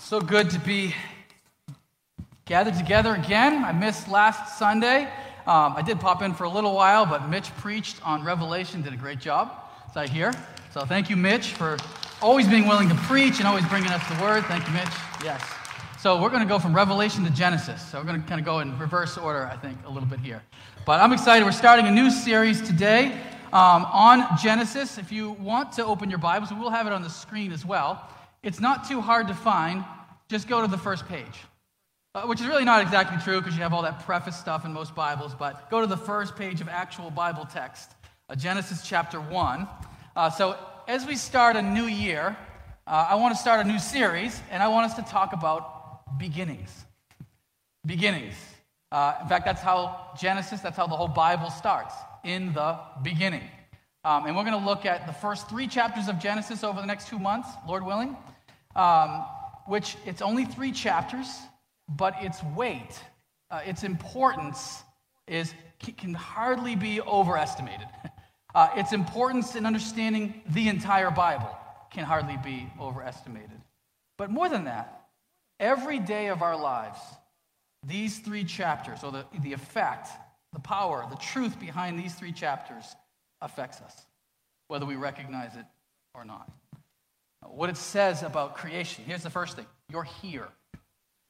So good to be gathered together again. I missed last Sunday. Um, I did pop in for a little while, but Mitch preached on Revelation, did a great job, as I hear. So thank you, Mitch, for always being willing to preach and always bringing us the word. Thank you, Mitch. Yes. So we're going to go from Revelation to Genesis. So we're going to kind of go in reverse order, I think, a little bit here. But I'm excited. We're starting a new series today um, on Genesis. If you want to open your Bibles, we will have it on the screen as well. It's not too hard to find. Just go to the first page, uh, which is really not exactly true because you have all that preface stuff in most Bibles, but go to the first page of actual Bible text, uh, Genesis chapter 1. Uh, so, as we start a new year, uh, I want to start a new series, and I want us to talk about beginnings. Beginnings. Uh, in fact, that's how Genesis, that's how the whole Bible starts, in the beginning. Um, and we're going to look at the first three chapters of Genesis over the next two months, Lord willing um, which it's only three chapters, but its weight, uh, its importance, is can hardly be overestimated. Uh, its importance in understanding the entire Bible can hardly be overestimated. But more than that, every day of our lives, these three chapters, or the, the effect, the power, the truth behind these three chapters affects us, whether we recognize it or not what it says about creation. Here's the first thing you're here.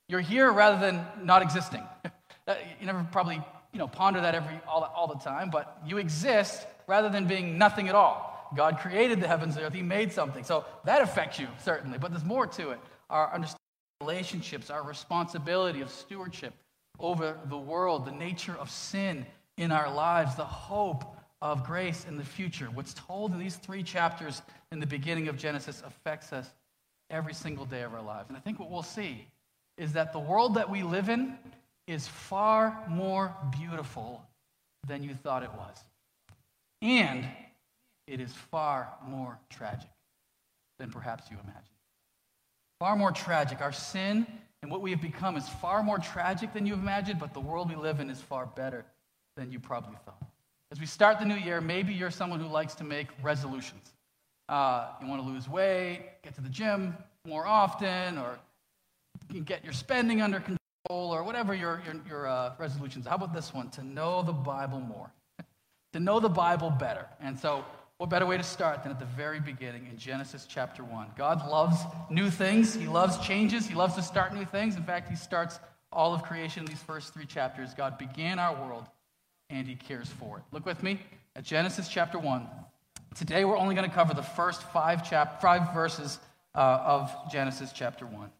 You're here rather than not existing. Uh, you never probably you know, ponder that every, all, all the time, but you exist rather than being nothing at all. God created the heavens and earth, He made something. So that affects you, certainly, but there's more to it. Our understanding relationships, our responsibility of stewardship over the world, the nature of sin in our lives, the hope of grace in the future. What's told in these three chapters in the beginning of Genesis affects us every single day of our lives. And I think what we'll see is that the world that we live in is far more beautiful than you thought it was. And it is far more tragic than perhaps you imagine. Far more tragic. Our sin and what we have become is far more tragic than you imagined, but the world we live in is far better than you probably thought. As we start the new year, maybe you're someone who likes to make resolutions. Uh, you want to lose weight, get to the gym more often, or get your spending under control, or whatever your, your, your uh, resolutions. How about this one? To know the Bible more, to know the Bible better. And so, what better way to start than at the very beginning in Genesis chapter 1? God loves new things, He loves changes, He loves to start new things. In fact, He starts all of creation in these first three chapters. God began our world and he cares for it. Look with me at Genesis chapter 1. Today we're only going to cover the first five, chap- five verses uh, of Genesis chapter 1.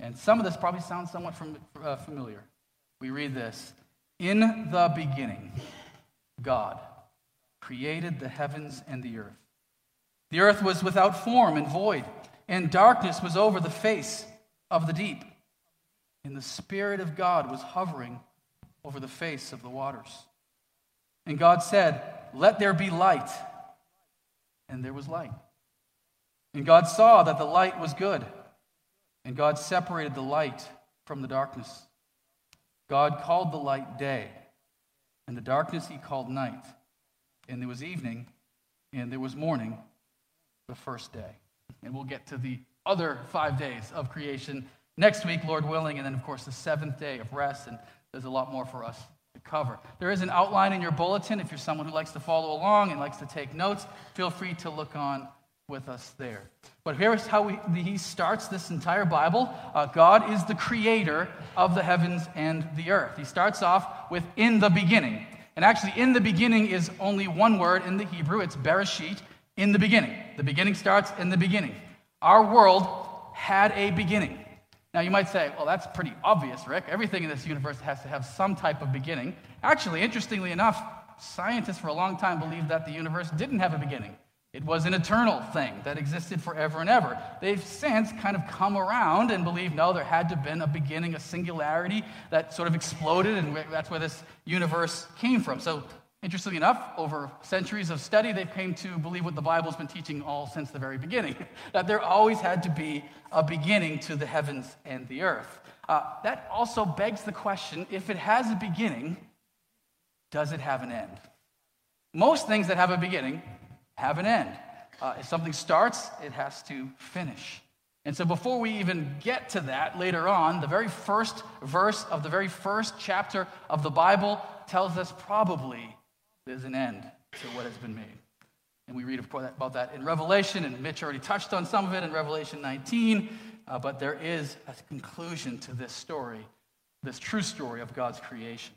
And some of this probably sounds somewhat from, uh, familiar. We read this In the beginning, God created the heavens and the earth. The earth was without form and void, and darkness was over the face of the deep. And the Spirit of God was hovering over the face of the waters. And God said, Let there be light. And there was light. And God saw that the light was good. And God separated the light from the darkness. God called the light day, and the darkness he called night. And there was evening, and there was morning, the first day. And we'll get to the other five days of creation next week, Lord willing, and then, of course, the seventh day of rest. And there's a lot more for us cover. There is an outline in your bulletin. If you're someone who likes to follow along and likes to take notes, feel free to look on with us there. But here's how we, he starts this entire Bible uh, God is the creator of the heavens and the earth. He starts off with in the beginning. And actually, in the beginning is only one word in the Hebrew it's bereshit, in the beginning. The beginning starts in the beginning. Our world had a beginning. Now, you might say, well, that's pretty obvious, Rick. Everything in this universe has to have some type of beginning. Actually, interestingly enough, scientists for a long time believed that the universe didn't have a beginning. It was an eternal thing that existed forever and ever. They've since kind of come around and believe, no, there had to have been a beginning, a singularity that sort of exploded, and that's where this universe came from. So Interestingly enough, over centuries of study, they've came to believe what the Bible's been teaching all since the very beginning that there always had to be a beginning to the heavens and the earth. Uh, that also begs the question if it has a beginning, does it have an end? Most things that have a beginning have an end. Uh, if something starts, it has to finish. And so, before we even get to that later on, the very first verse of the very first chapter of the Bible tells us probably there's an end to what has been made. And we read about that in Revelation, and Mitch already touched on some of it in Revelation 19. Uh, but there is a conclusion to this story, this true story of God's creation.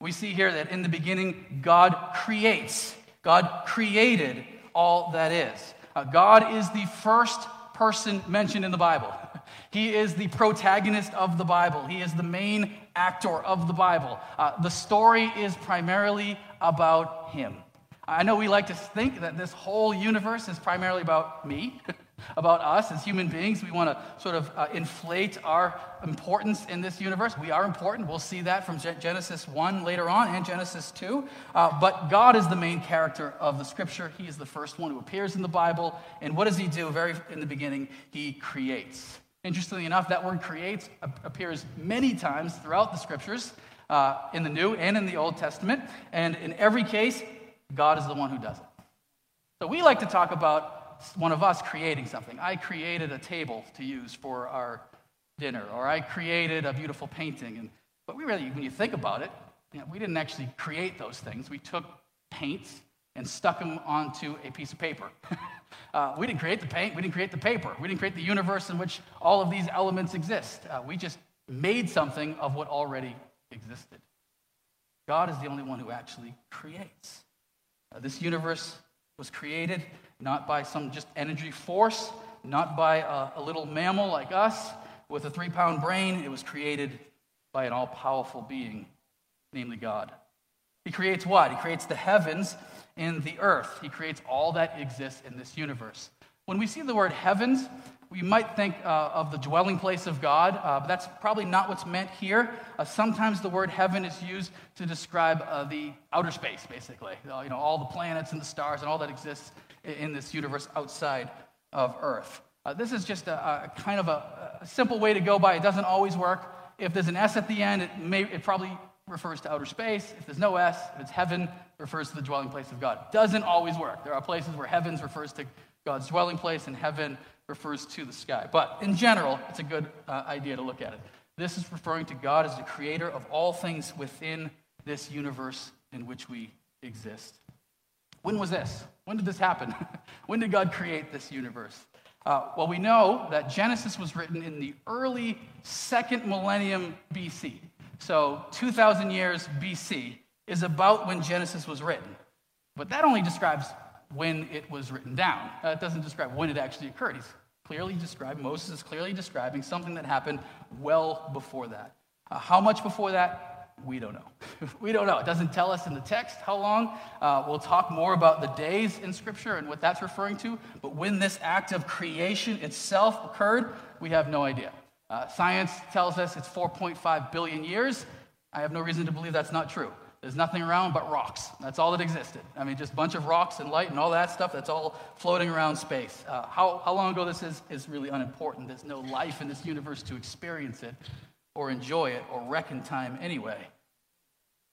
We see here that in the beginning, God creates, God created all that is. Uh, God is the first person mentioned in the Bible. He is the protagonist of the Bible. He is the main actor of the Bible. Uh, the story is primarily about him. I know we like to think that this whole universe is primarily about me, about us as human beings. We want to sort of uh, inflate our importance in this universe. We are important. We'll see that from Genesis 1 later on and Genesis 2. Uh, but God is the main character of the scripture. He is the first one who appears in the Bible. And what does he do? Very in the beginning, he creates. Interestingly enough, that word creates appears many times throughout the scriptures, uh, in the New and in the Old Testament. And in every case, God is the one who does it. So we like to talk about one of us creating something. I created a table to use for our dinner, or I created a beautiful painting. And, but we really, when you think about it, you know, we didn't actually create those things. We took paints and stuck them onto a piece of paper. uh, we didn't create the paint, we didn't create the paper, we didn't create the universe in which all of these elements exist. Uh, we just made something of what already existed. God is the only one who actually creates. Uh, this universe was created not by some just energy force, not by a, a little mammal like us with a three pound brain. It was created by an all powerful being, namely God. He creates what? He creates the heavens and the earth. He creates all that exists in this universe. When we see the word heavens, we might think uh, of the dwelling place of God, uh, but that's probably not what's meant here. Uh, sometimes the word heaven is used to describe uh, the outer space, basically. Uh, you know, all the planets and the stars and all that exists in this universe outside of Earth. Uh, this is just a, a kind of a, a, simple way to go by. It doesn't always work. If there's an S at the end, it, may, it probably refers to outer space. If there's no S, if it's heaven, it refers to the dwelling place of God. Doesn't always work. There are places where heavens refers to God's dwelling place and heaven refers to the sky. But in general, it's a good uh, idea to look at it. This is referring to God as the creator of all things within this universe in which we exist. When was this? When did this happen? when did God create this universe? Uh, well, we know that Genesis was written in the early second millennium BC. So, 2,000 years BC is about when Genesis was written. But that only describes when it was written down. Uh, it doesn't describe when it actually occurred. He's clearly described, Moses is clearly describing something that happened well before that. Uh, how much before that? We don't know. we don't know. It doesn't tell us in the text how long. Uh, we'll talk more about the days in Scripture and what that's referring to. But when this act of creation itself occurred, we have no idea. Uh, science tells us it's 4.5 billion years. I have no reason to believe that's not true. There's nothing around but rocks. That's all that existed. I mean, just a bunch of rocks and light and all that stuff, that's all floating around space. Uh, how, how long ago this is, is really unimportant. There's no life in this universe to experience it or enjoy it or reckon time anyway.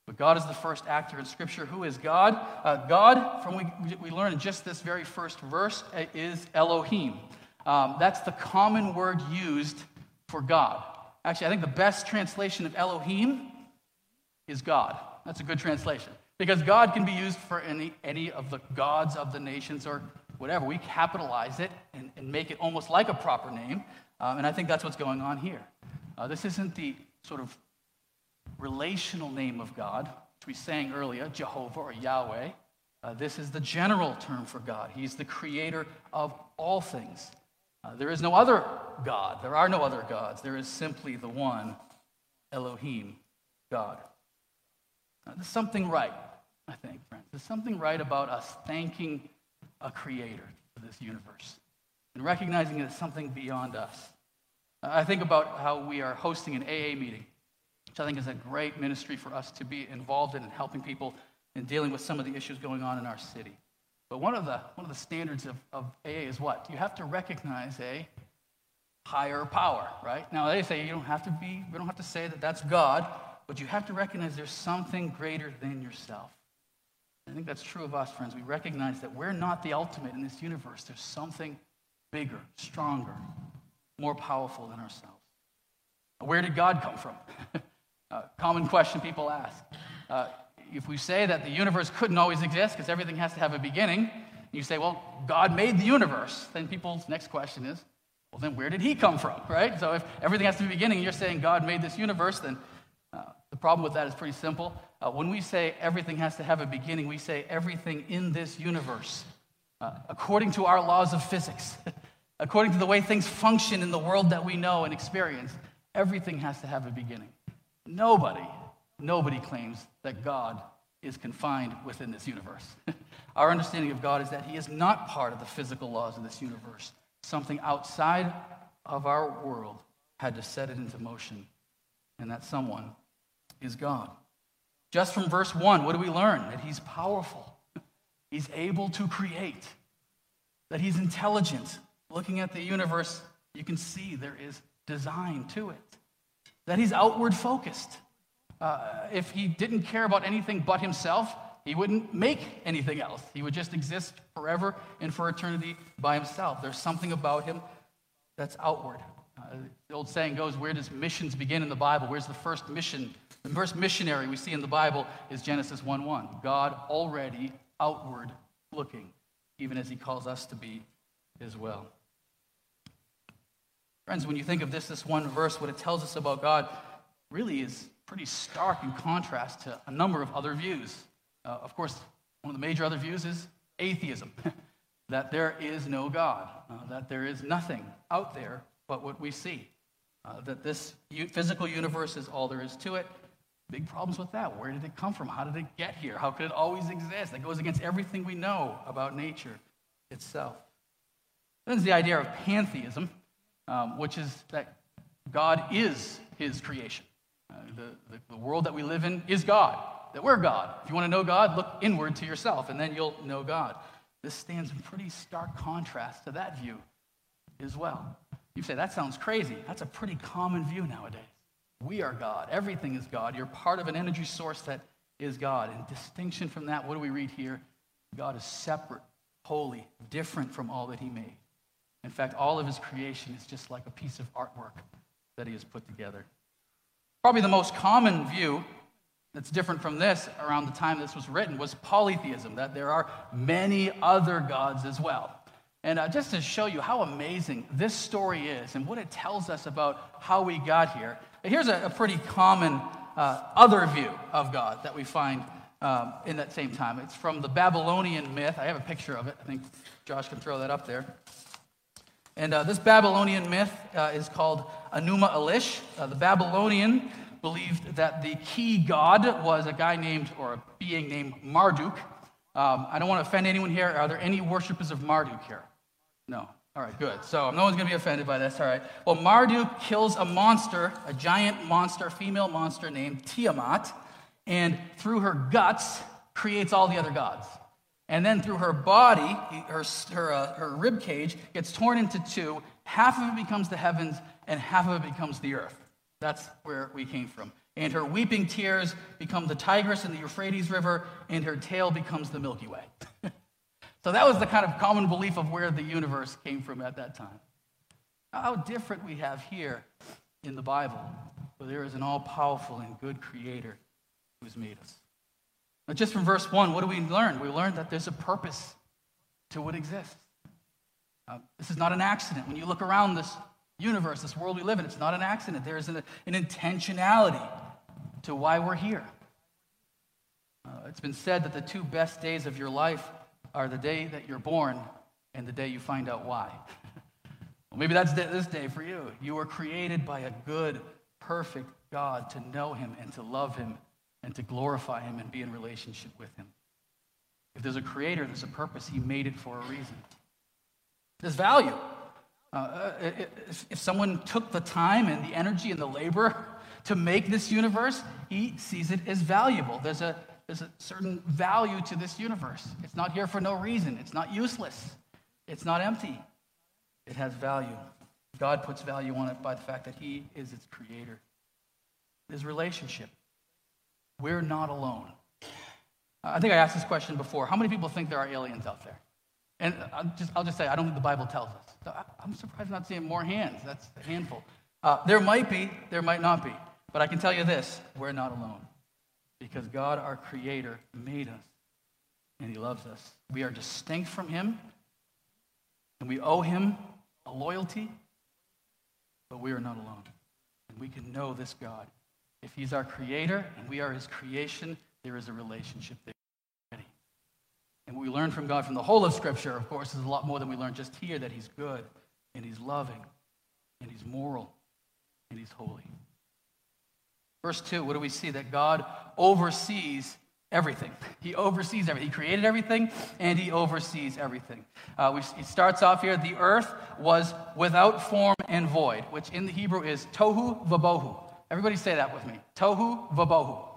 But God is the first actor in Scripture. Who is God? Uh, God, from we, we learn in just this very first verse, uh, is Elohim. Um, that's the common word used for God. Actually, I think the best translation of Elohim is God. That's a good translation. Because God can be used for any, any of the gods of the nations or whatever. We capitalize it and, and make it almost like a proper name. Um, and I think that's what's going on here. Uh, this isn't the sort of relational name of God, which we sang earlier, Jehovah or Yahweh. Uh, this is the general term for God. He's the creator of all things. Uh, there is no other God. There are no other gods. There is simply the one, Elohim, God. There's something right, I think, friends. There's something right about us thanking a creator for this universe and recognizing it as something beyond us. I think about how we are hosting an AA meeting, which I think is a great ministry for us to be involved in and helping people in dealing with some of the issues going on in our city. But one of the, one of the standards of, of AA is what? You have to recognize a higher power, right? Now, they say you don't have to be, we don't have to say that that's God, but you have to recognize there's something greater than yourself. I think that's true of us, friends. We recognize that we're not the ultimate in this universe. There's something bigger, stronger, more powerful than ourselves. Where did God come from? uh, common question people ask. Uh, if we say that the universe couldn't always exist because everything has to have a beginning, you say, well, God made the universe, then people's next question is, well, then where did he come from, right? So if everything has to be beginning, and you're saying God made this universe, then uh, the problem with that is pretty simple. Uh, when we say everything has to have a beginning, we say everything in this universe, uh, according to our laws of physics, according to the way things function in the world that we know and experience, everything has to have a beginning. Nobody, nobody claims that God is confined within this universe. Our understanding of God is that He is not part of the physical laws of this universe. Something outside of our world had to set it into motion, and that someone is God. Just from verse 1, what do we learn? That He's powerful, He's able to create, that He's intelligent. Looking at the universe, you can see there is design to it, that He's outward focused. Uh, if He didn't care about anything but Himself, he wouldn't make anything else. He would just exist forever and for eternity by himself. There's something about him that's outward. Uh, the old saying goes, Where does missions begin in the Bible? Where's the first mission? The first missionary we see in the Bible is Genesis 1 1. God already outward looking, even as he calls us to be as well. Friends, when you think of this, this one verse, what it tells us about God really is pretty stark in contrast to a number of other views uh, of course, one of the major other views is atheism that there is no God, uh, that there is nothing out there but what we see, uh, that this physical universe is all there is to it. Big problems with that. Where did it come from? How did it get here? How could it always exist? That goes against everything we know about nature itself. Then there's the idea of pantheism, um, which is that God is his creation. Uh, the, the, the world that we live in is God that we're God. If you want to know God, look inward to yourself, and then you'll know God. This stands in pretty stark contrast to that view as well. You say, that sounds crazy. That's a pretty common view nowadays. We are God. Everything is God. You're part of an energy source that is God. In distinction from that, what do we read here? God is separate, holy, different from all that He made. In fact, all of His creation is just like a piece of artwork that He has put together. Probably the most common view that's different from this around the time this was written was polytheism, that there are many other gods as well. And uh, just to show you how amazing this story is and what it tells us about how we got here, here's a, a pretty common uh, other view of God that we find um, in that same time. It's from the Babylonian myth. I have a picture of it. I think Josh can throw that up there. And uh, this Babylonian myth uh, is called Enuma Elish. Uh, the Babylonian believed that the key god was a guy named, or a being named Marduk. Um, I don't want to offend anyone here. Are there any worshippers of Marduk here? No. All right, good. So no one's going to be offended by this. All right. Well, Marduk kills a monster, a giant monster, female monster named Tiamat, and through her guts creates all the other gods. And then through her body, her, her, uh, her rib cage gets torn into two. Half of it becomes the heavens, and half of it becomes the earth. That's where we came from. And her weeping tears become the Tigris and the Euphrates River, and her tail becomes the Milky Way. so that was the kind of common belief of where the universe came from at that time. How different we have here in the Bible, where there is an all powerful and good creator who's made us. Now, just from verse 1, what do we learn? We learn that there's a purpose to what exists. Uh, this is not an accident. When you look around this universe, this world we live in. It's not an accident. There is an, an intentionality to why we're here. Uh, it's been said that the two best days of your life are the day that you're born and the day you find out why. well, maybe that's this day for you. You were created by a good, perfect God to know Him and to love Him and to glorify Him and be in relationship with Him. If there's a creator, there's a purpose. He made it for a reason. There's value. Uh, uh if, if someone took the time and the energy and the labor to make this universe, he sees it as valuable. There's a, there's a certain value to this universe. It's not here for no reason, it's not useless, it's not empty. It has value. God puts value on it by the fact that He is its creator. His relationship. We're not alone. I think I asked this question before. How many people think there are aliens out there? And I'll just, I'll just say, I don't think the Bible tells us. I'm surprised not seeing more hands. That's a handful. Uh, there might be, there might not be. But I can tell you this we're not alone. Because God, our Creator, made us and He loves us. We are distinct from Him and we owe Him a loyalty, but we are not alone. And we can know this God. If He's our Creator and we are His creation, there is a relationship there. And what we learn from God from the whole of Scripture, of course, is a lot more than we learn just here that He's good and He's loving and He's moral and He's holy. Verse 2, what do we see? That God oversees everything. He oversees everything. He created everything and He oversees everything. Uh, we, it starts off here the earth was without form and void, which in the Hebrew is tohu vabohu. Everybody say that with me. Tohu vabohu.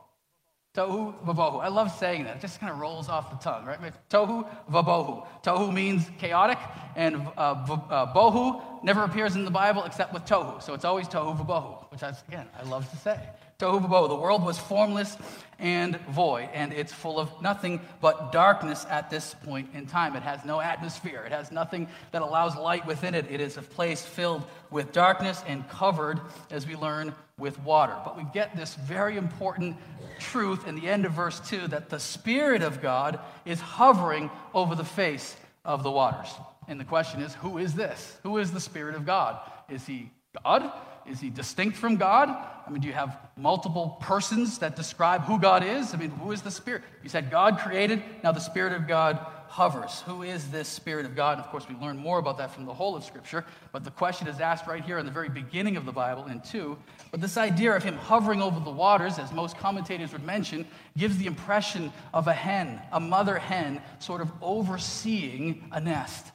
Tohu vabohu. I love saying that. It just kind of rolls off the tongue, right? Tohu vabohu. Tohu means chaotic, and uh, uh, bohu never appears in the Bible except with tohu. So it's always tohu vabohu, which, I, again, I love to say. Tohu. The world was formless and void, and it's full of nothing but darkness at this point in time. It has no atmosphere. It has nothing that allows light within it. It is a place filled with darkness and covered, as we learn, with water. But we get this very important truth in the end of verse 2 that the Spirit of God is hovering over the face of the waters. And the question is, who is this? Who is the Spirit of God? Is he God? Is he distinct from God? I mean, do you have multiple persons that describe who God is? I mean, who is the Spirit? You said God created, now the Spirit of God hovers. Who is this Spirit of God? And of course, we learn more about that from the whole of Scripture, but the question is asked right here in the very beginning of the Bible in 2. But this idea of him hovering over the waters, as most commentators would mention, gives the impression of a hen, a mother hen, sort of overseeing a nest,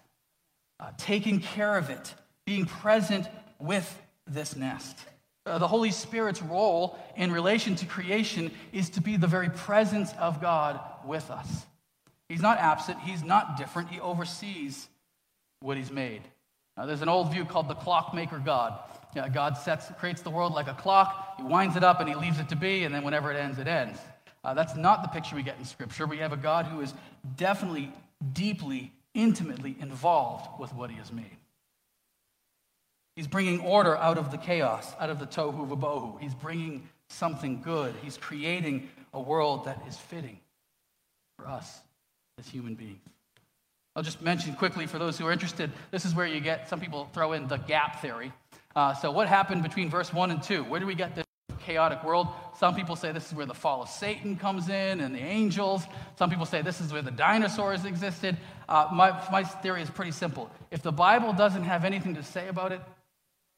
uh, taking care of it, being present with this nest. Uh, the Holy Spirit's role in relation to creation is to be the very presence of God with us. He's not absent, he's not different, he oversees what he's made. Now, there's an old view called the clockmaker God. Yeah, God sets, creates the world like a clock, he winds it up and he leaves it to be, and then whenever it ends, it ends. Uh, that's not the picture we get in Scripture. We have a God who is definitely, deeply, intimately involved with what he has made. He's bringing order out of the chaos, out of the tohu vabohu. He's bringing something good. He's creating a world that is fitting for us as human beings. I'll just mention quickly for those who are interested this is where you get, some people throw in the gap theory. Uh, so, what happened between verse 1 and 2? Where do we get this chaotic world? Some people say this is where the fall of Satan comes in and the angels. Some people say this is where the dinosaurs existed. Uh, my, my theory is pretty simple. If the Bible doesn't have anything to say about it,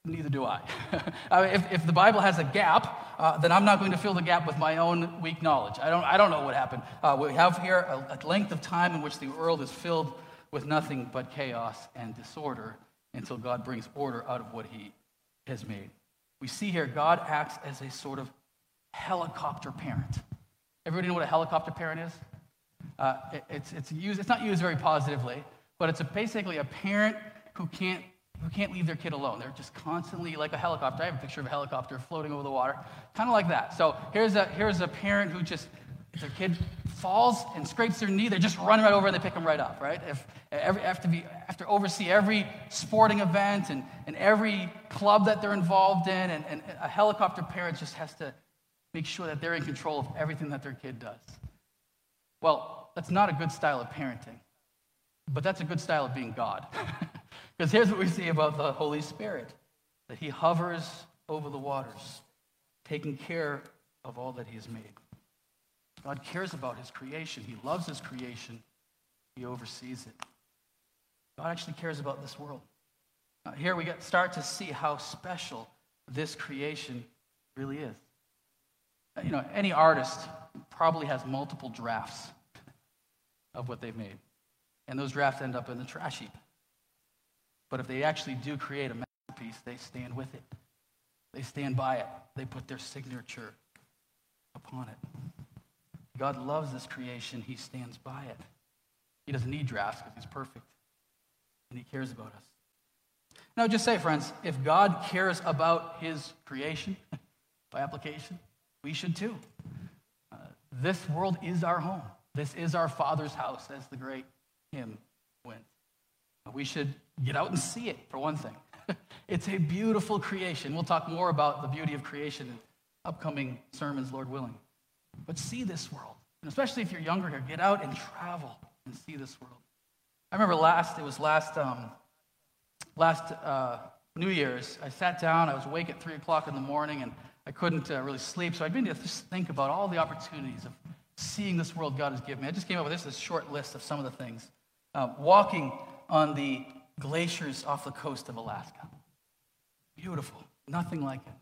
neither do I. I mean, if, if the Bible has a gap, uh, then I'm not going to fill the gap with my own weak knowledge. I don't, I don't know what happened. Uh, we have here a, a length of time in which the world is filled with nothing but chaos and disorder until God brings order out of what he has made. We see here God acts as a sort of helicopter parent. Everybody know what a helicopter parent is? Uh, it, it's, it's, used, it's not used very positively, but it's a, basically a parent who can't who can't leave their kid alone. They're just constantly like a helicopter. I have a picture of a helicopter floating over the water, kind of like that. So here's a, here's a parent who just, if their kid falls and scrapes their knee, they just run right over and they pick them right up, right? If every, after, be, after oversee every sporting event and, and every club that they're involved in, and, and a helicopter parent just has to make sure that they're in control of everything that their kid does. Well, that's not a good style of parenting, but that's a good style of being God. Because here's what we see about the Holy Spirit that he hovers over the waters, taking care of all that he has made. God cares about his creation, he loves his creation, he oversees it. God actually cares about this world. Now, here we get, start to see how special this creation really is. You know, any artist probably has multiple drafts of what they've made, and those drafts end up in the trash heap. But if they actually do create a masterpiece, they stand with it. They stand by it. They put their signature upon it. God loves this creation. He stands by it. He doesn't need drafts because he's perfect. And he cares about us. Now, just say, friends, if God cares about his creation, by application, we should too. Uh, this world is our home. This is our Father's house, as the great hymn went. We should get out and see it, for one thing. it's a beautiful creation. We'll talk more about the beauty of creation in upcoming sermons, Lord willing. But see this world. And especially if you're younger here, get out and travel and see this world. I remember last, it was last, um, last uh, New Year's, I sat down, I was awake at 3 o'clock in the morning, and I couldn't uh, really sleep. So I began to just think about all the opportunities of seeing this world God has given me. I just came up with this, this short list of some of the things. Uh, walking on the glaciers off the coast of Alaska. Beautiful, nothing like it.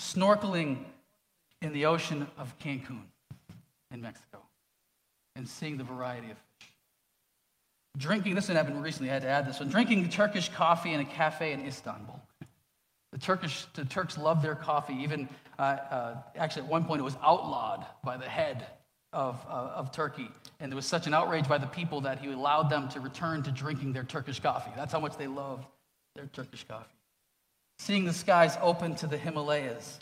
Snorkeling in the ocean of Cancun in Mexico and seeing the variety of fish. Drinking, this didn't happen recently, I had to add this one. Drinking Turkish coffee in a cafe in Istanbul. The Turkish, the Turks love their coffee. Even uh, uh, actually, at one point, it was outlawed by the head of, uh, of Turkey. And there was such an outrage by the people that he allowed them to return to drinking their Turkish coffee. That's how much they loved their Turkish coffee. Seeing the skies open to the Himalayas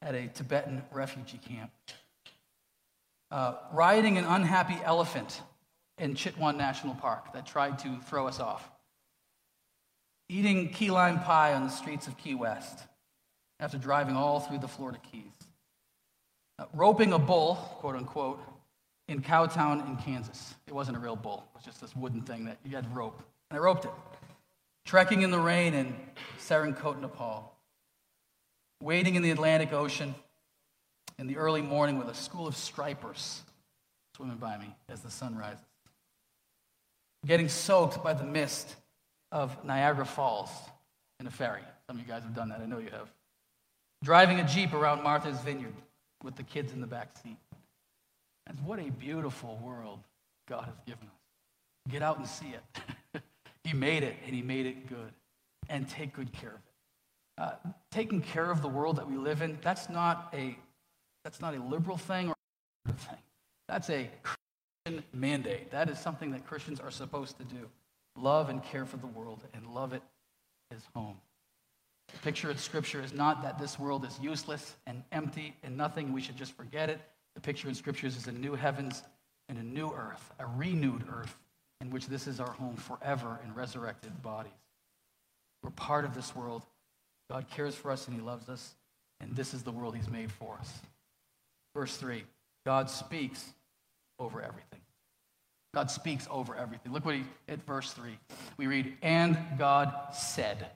at a Tibetan refugee camp uh, riding an unhappy elephant in Chitwan National Park that tried to throw us off, eating key lime pie on the streets of Key West after driving all through the Florida Keys, roping a bull, quote unquote, in Cowtown in Kansas. It wasn't a real bull, it was just this wooden thing that you had to rope. And I roped it. Trekking in the rain in Sarangkot, Nepal. Wading in the Atlantic Ocean in the early morning with a school of stripers swimming by me as the sun rises. Getting soaked by the mist of Niagara Falls in a ferry. Some of you guys have done that, I know you have. Driving a Jeep around Martha's Vineyard with the kids in the back seat. And what a beautiful world God has given us. Get out and see it. he made it, and He made it good. And take good care of it. Uh, taking care of the world that we live in, that's not a that's not a liberal thing or a thing. That's a Christian mandate. That is something that Christians are supposed to do. Love and care for the world and love it as home. The picture in Scripture is not that this world is useless and empty and nothing. We should just forget it. The picture in Scriptures is a new heavens and a new earth, a renewed earth, in which this is our home forever in resurrected bodies. We're part of this world. God cares for us and He loves us, and this is the world He's made for us. Verse 3 God speaks over everything. God speaks over everything. Look what he, at verse 3. We read, and God said.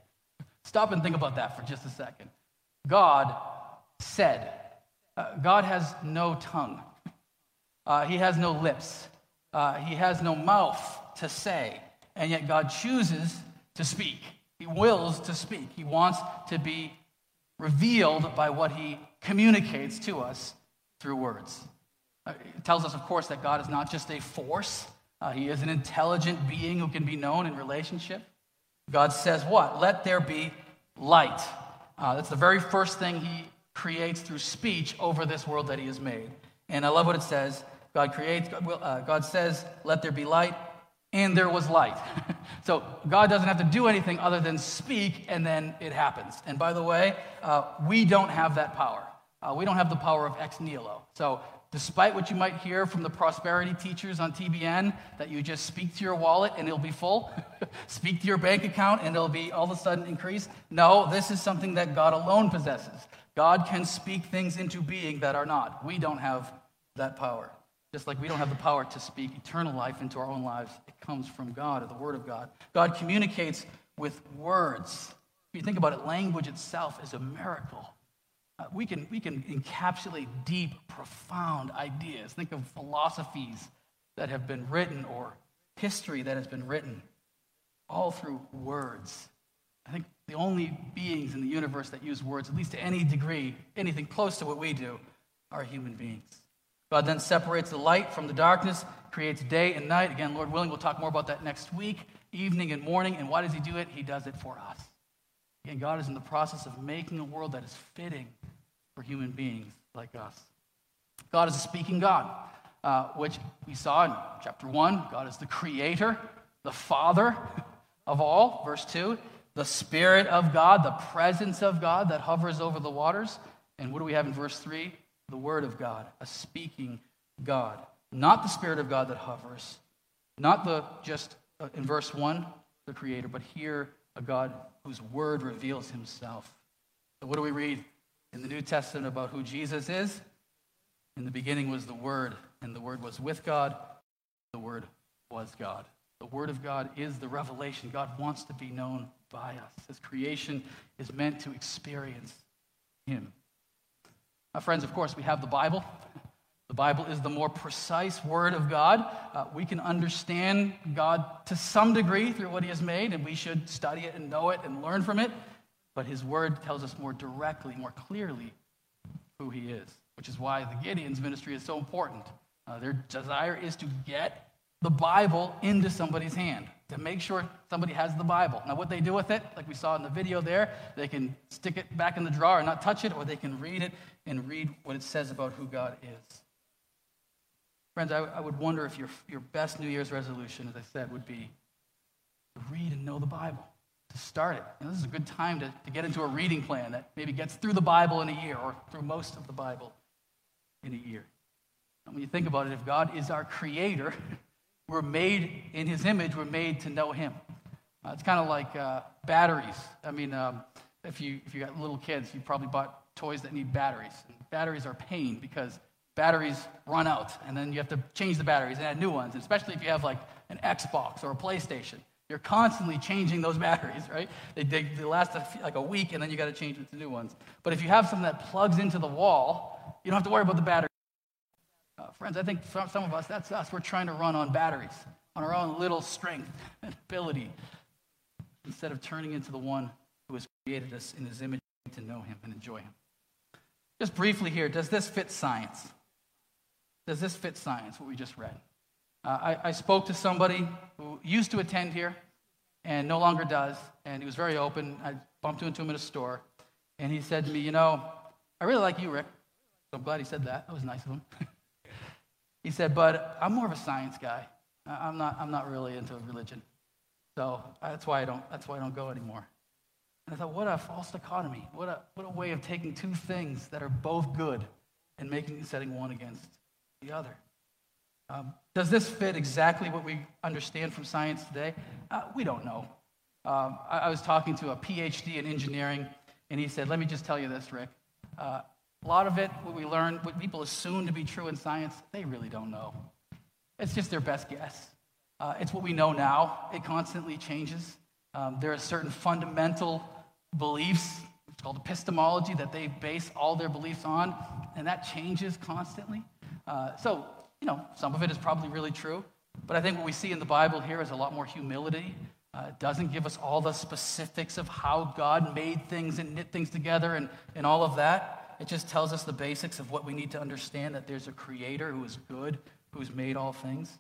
Stop and think about that for just a second. God said. Uh, God has no tongue, uh, He has no lips, uh, He has no mouth to say, and yet God chooses to speak. He wills to speak. He wants to be revealed by what He communicates to us through words. Uh, it tells us, of course, that God is not just a force, uh, He is an intelligent being who can be known in relationship. God says, What? Let there be light. Uh, that's the very first thing He creates through speech over this world that He has made. And I love what it says. God creates, uh, God says, Let there be light, and there was light. so God doesn't have to do anything other than speak, and then it happens. And by the way, uh, we don't have that power. Uh, we don't have the power of ex nihilo. So, despite what you might hear from the prosperity teachers on TBN, that you just speak to your wallet and it'll be full, speak to your bank account and it'll be all of a sudden increase. No, this is something that God alone possesses. God can speak things into being that are not. We don't have that power. Just like we don't have the power to speak eternal life into our own lives, it comes from God or the Word of God. God communicates with words. If you think about it, language itself is a miracle. Uh, we, can, we can encapsulate deep, profound ideas. Think of philosophies that have been written or history that has been written, all through words. I think the only beings in the universe that use words, at least to any degree, anything close to what we do, are human beings. God then separates the light from the darkness, creates day and night. Again, Lord willing, we'll talk more about that next week, evening and morning. And why does He do it? He does it for us. Again, God is in the process of making a world that is fitting for human beings like us. God is a speaking God, uh, which we saw in chapter 1. God is the creator, the Father of all. Verse 2 the Spirit of God, the presence of God that hovers over the waters. And what do we have in verse 3? The Word of God, a speaking God. Not the Spirit of God that hovers, not the just uh, in verse 1, the Creator, but here a God whose word reveals himself. So, what do we read in the New Testament about who Jesus is? In the beginning was the Word, and the Word was with God. The Word was God. The Word of God is the revelation. God wants to be known by us. His creation is meant to experience Him. Now, friends, of course, we have the Bible. The Bible is the more precise Word of God. Uh, we can understand God to some degree through what He has made, and we should study it and know it and learn from it. But His Word tells us more directly, more clearly who He is, which is why the Gideon's ministry is so important. Uh, their desire is to get the Bible into somebody's hand, to make sure somebody has the Bible. Now, what they do with it, like we saw in the video there, they can stick it back in the drawer and not touch it, or they can read it and read what it says about who God is. Friends, I, I would wonder if your, your best New Year's resolution, as I said, would be to read and know the Bible, to start it. And this is a good time to, to get into a reading plan that maybe gets through the Bible in a year or through most of the Bible in a year. And when you think about it, if God is our creator, we're made in his image, we're made to know him. Uh, it's kind of like uh, batteries. I mean, um, if, you, if you got little kids, you probably bought toys that need batteries. And batteries are pain because batteries run out, and then you have to change the batteries and add new ones, especially if you have like an Xbox or a PlayStation. You're constantly changing those batteries, right? They, they, they last a, like a week, and then you got to change them to new ones. But if you have something that plugs into the wall, you don't have to worry about the battery. Uh, friends, I think some of us, that's us. We're trying to run on batteries, on our own little strength and ability, instead of turning into the one who has created us in his image to know him and enjoy him. Just briefly here, does this fit science? Does this fit science, what we just read? Uh, I, I spoke to somebody who used to attend here and no longer does, and he was very open. I bumped into him in a store, and he said to me, You know, I really like you, Rick. So I'm glad he said that. That was nice of him. he said, But I'm more of a science guy. I'm not, I'm not really into religion. So that's why I don't, that's why I don't go anymore. And I thought, what a false dichotomy. What a, what a way of taking two things that are both good and making setting one against the other. Um, does this fit exactly what we understand from science today? Uh, we don't know. Um, I, I, was talking to a PhD in engineering, and he said, Let me just tell you this, Rick. Uh, a lot of it, what we learn, what people assume to be true in science, they really don't know. It's just their best guess. Uh, it's what we know now. It constantly changes. Um, there are certain fundamental beliefs, it's called epistemology, that they base all their beliefs on, and that changes constantly. Uh, so, you know, some of it is probably really true, but I think what we see in the Bible here is a lot more humility. Uh, it doesn't give us all the specifics of how God made things and knit things together and, and all of that. It just tells us the basics of what we need to understand that there's a creator who is good, who's made all things.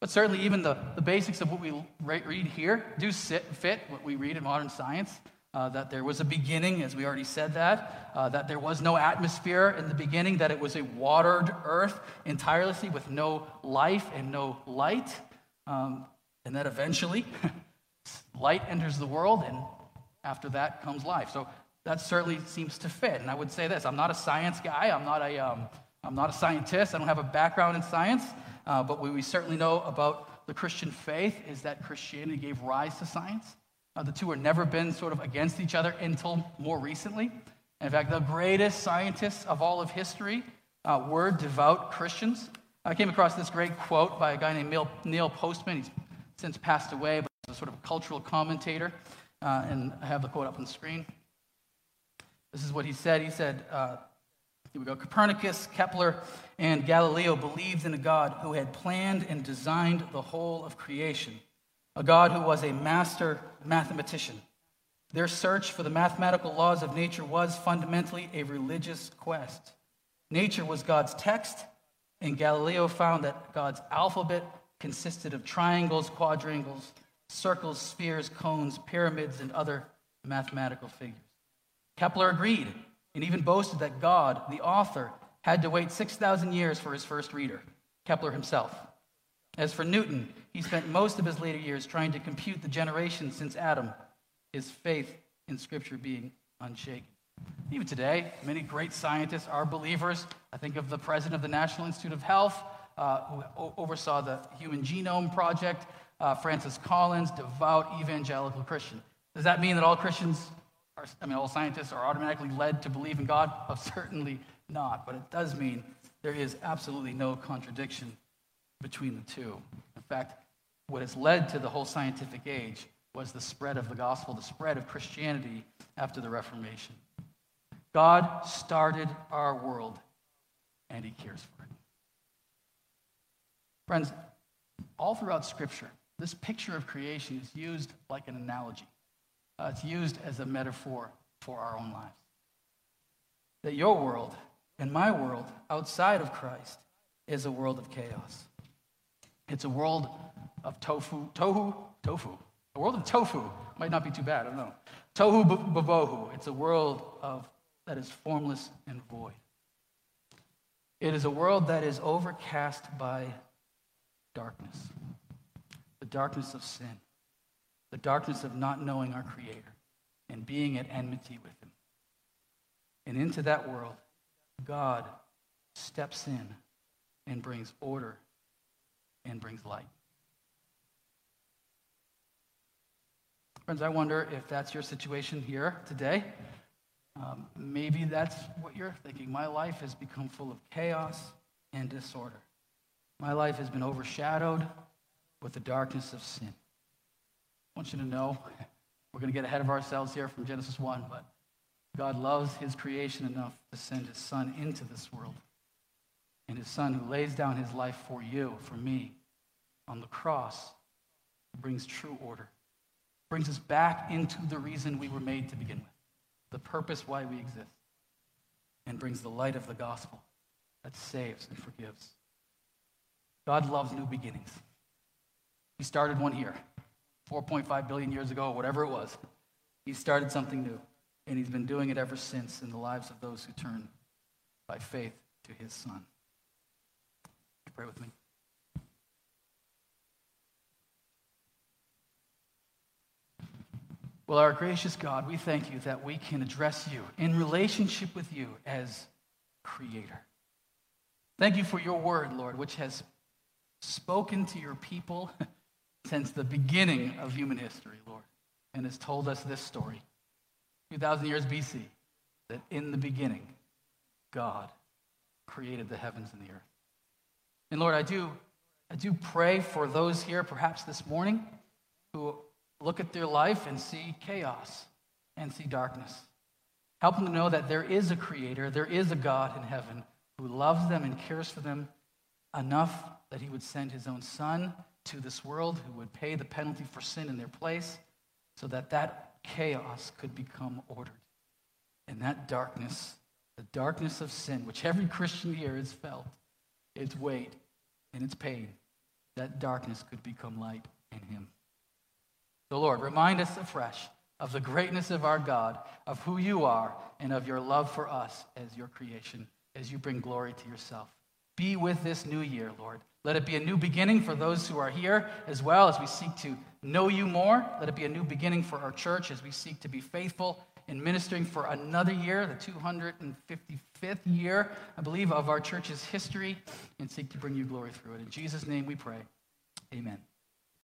But certainly, even the, the basics of what we read here do sit, fit what we read in modern science uh, that there was a beginning, as we already said that, uh, that there was no atmosphere in the beginning, that it was a watered earth entirely with no life and no light, um, and that eventually light enters the world, and after that comes life. So that certainly seems to fit. And I would say this I'm not a science guy, I'm not a, um, I'm not a scientist, I don't have a background in science, uh, but what we certainly know about the Christian faith is that Christianity gave rise to science. Uh, the two have never been sort of against each other until more recently. In fact, the greatest scientists of all of history uh, were devout Christians. I came across this great quote by a guy named Neil, Postman. He's since passed away, but he's a sort of cultural commentator. Uh, and I have the quote up on the screen. This is what he said. He said, uh, here we go. Copernicus, Kepler, and Galileo believed in a God who had planned and designed the whole of creation a God who was a master mathematician. Their search for the mathematical laws of nature was fundamentally a religious quest. Nature was God's text, and Galileo found that God's alphabet consisted of triangles, quadrangles, circles, spheres, cones, pyramids, and other mathematical figures. Kepler agreed and even boasted that God, the author, had to wait 6,000 years for his first reader, Kepler himself. As for Newton, he spent most of his later years trying to compute the generations since Adam, his faith in Scripture being unshaken. Even today, many great scientists are believers. I think of the president of the National Institute of Health, uh, who oversaw the Human Genome Project. Uh, Francis Collins, devout evangelical Christian. Does that mean that all Christians, are, I mean, all scientists are automatically led to believe in God? Oh, certainly not. But it does mean there is absolutely no contradiction between the two. In fact, what has led to the whole scientific age was the spread of the gospel, the spread of Christianity after the Reformation. God started our world, and He cares for it. Friends, all throughout Scripture, this picture of creation is used like an analogy. Uh, it's used as a metaphor for our own lives. That your world and my world outside of Christ is a world of chaos. It's a world of tofu, tohu, tofu. A world of tofu might not be too bad, I don't know. Tohu bavohu. It's a world of, that is formless and void. It is a world that is overcast by darkness the darkness of sin, the darkness of not knowing our Creator and being at enmity with Him. And into that world, God steps in and brings order and brings light. Friends, I wonder if that's your situation here today. Um, maybe that's what you're thinking. My life has become full of chaos and disorder. My life has been overshadowed with the darkness of sin. I want you to know, we're going to get ahead of ourselves here from Genesis 1, but God loves his creation enough to send his son into this world. And his son who lays down his life for you, for me, on the cross, brings true order, brings us back into the reason we were made to begin with, the purpose why we exist, and brings the light of the gospel that saves and forgives. God loves new beginnings. He started one here, 4.5 billion years ago, whatever it was. He started something new, and he's been doing it ever since in the lives of those who turn by faith to his son. Pray with me. Well, our gracious God, we thank you that we can address you in relationship with you as Creator. Thank you for your word, Lord, which has spoken to your people since the beginning of human history, Lord, and has told us this story 2,000 years BC that in the beginning, God created the heavens and the earth. And Lord, I do, I do pray for those here, perhaps this morning, who look at their life and see chaos and see darkness. Help them to know that there is a creator, there is a God in heaven who loves them and cares for them enough that he would send his own son to this world who would pay the penalty for sin in their place so that that chaos could become ordered. And that darkness, the darkness of sin, which every Christian here has felt, its weight and its pain, that darkness could become light in him. So, Lord, remind us afresh of the greatness of our God, of who you are, and of your love for us as your creation, as you bring glory to yourself. Be with this new year, Lord. Let it be a new beginning for those who are here as well as we seek to know you more. Let it be a new beginning for our church as we seek to be faithful in ministering for another year, the 255th year, I believe, of our church's history, and seek to bring you glory through it. In Jesus' name we pray. Amen.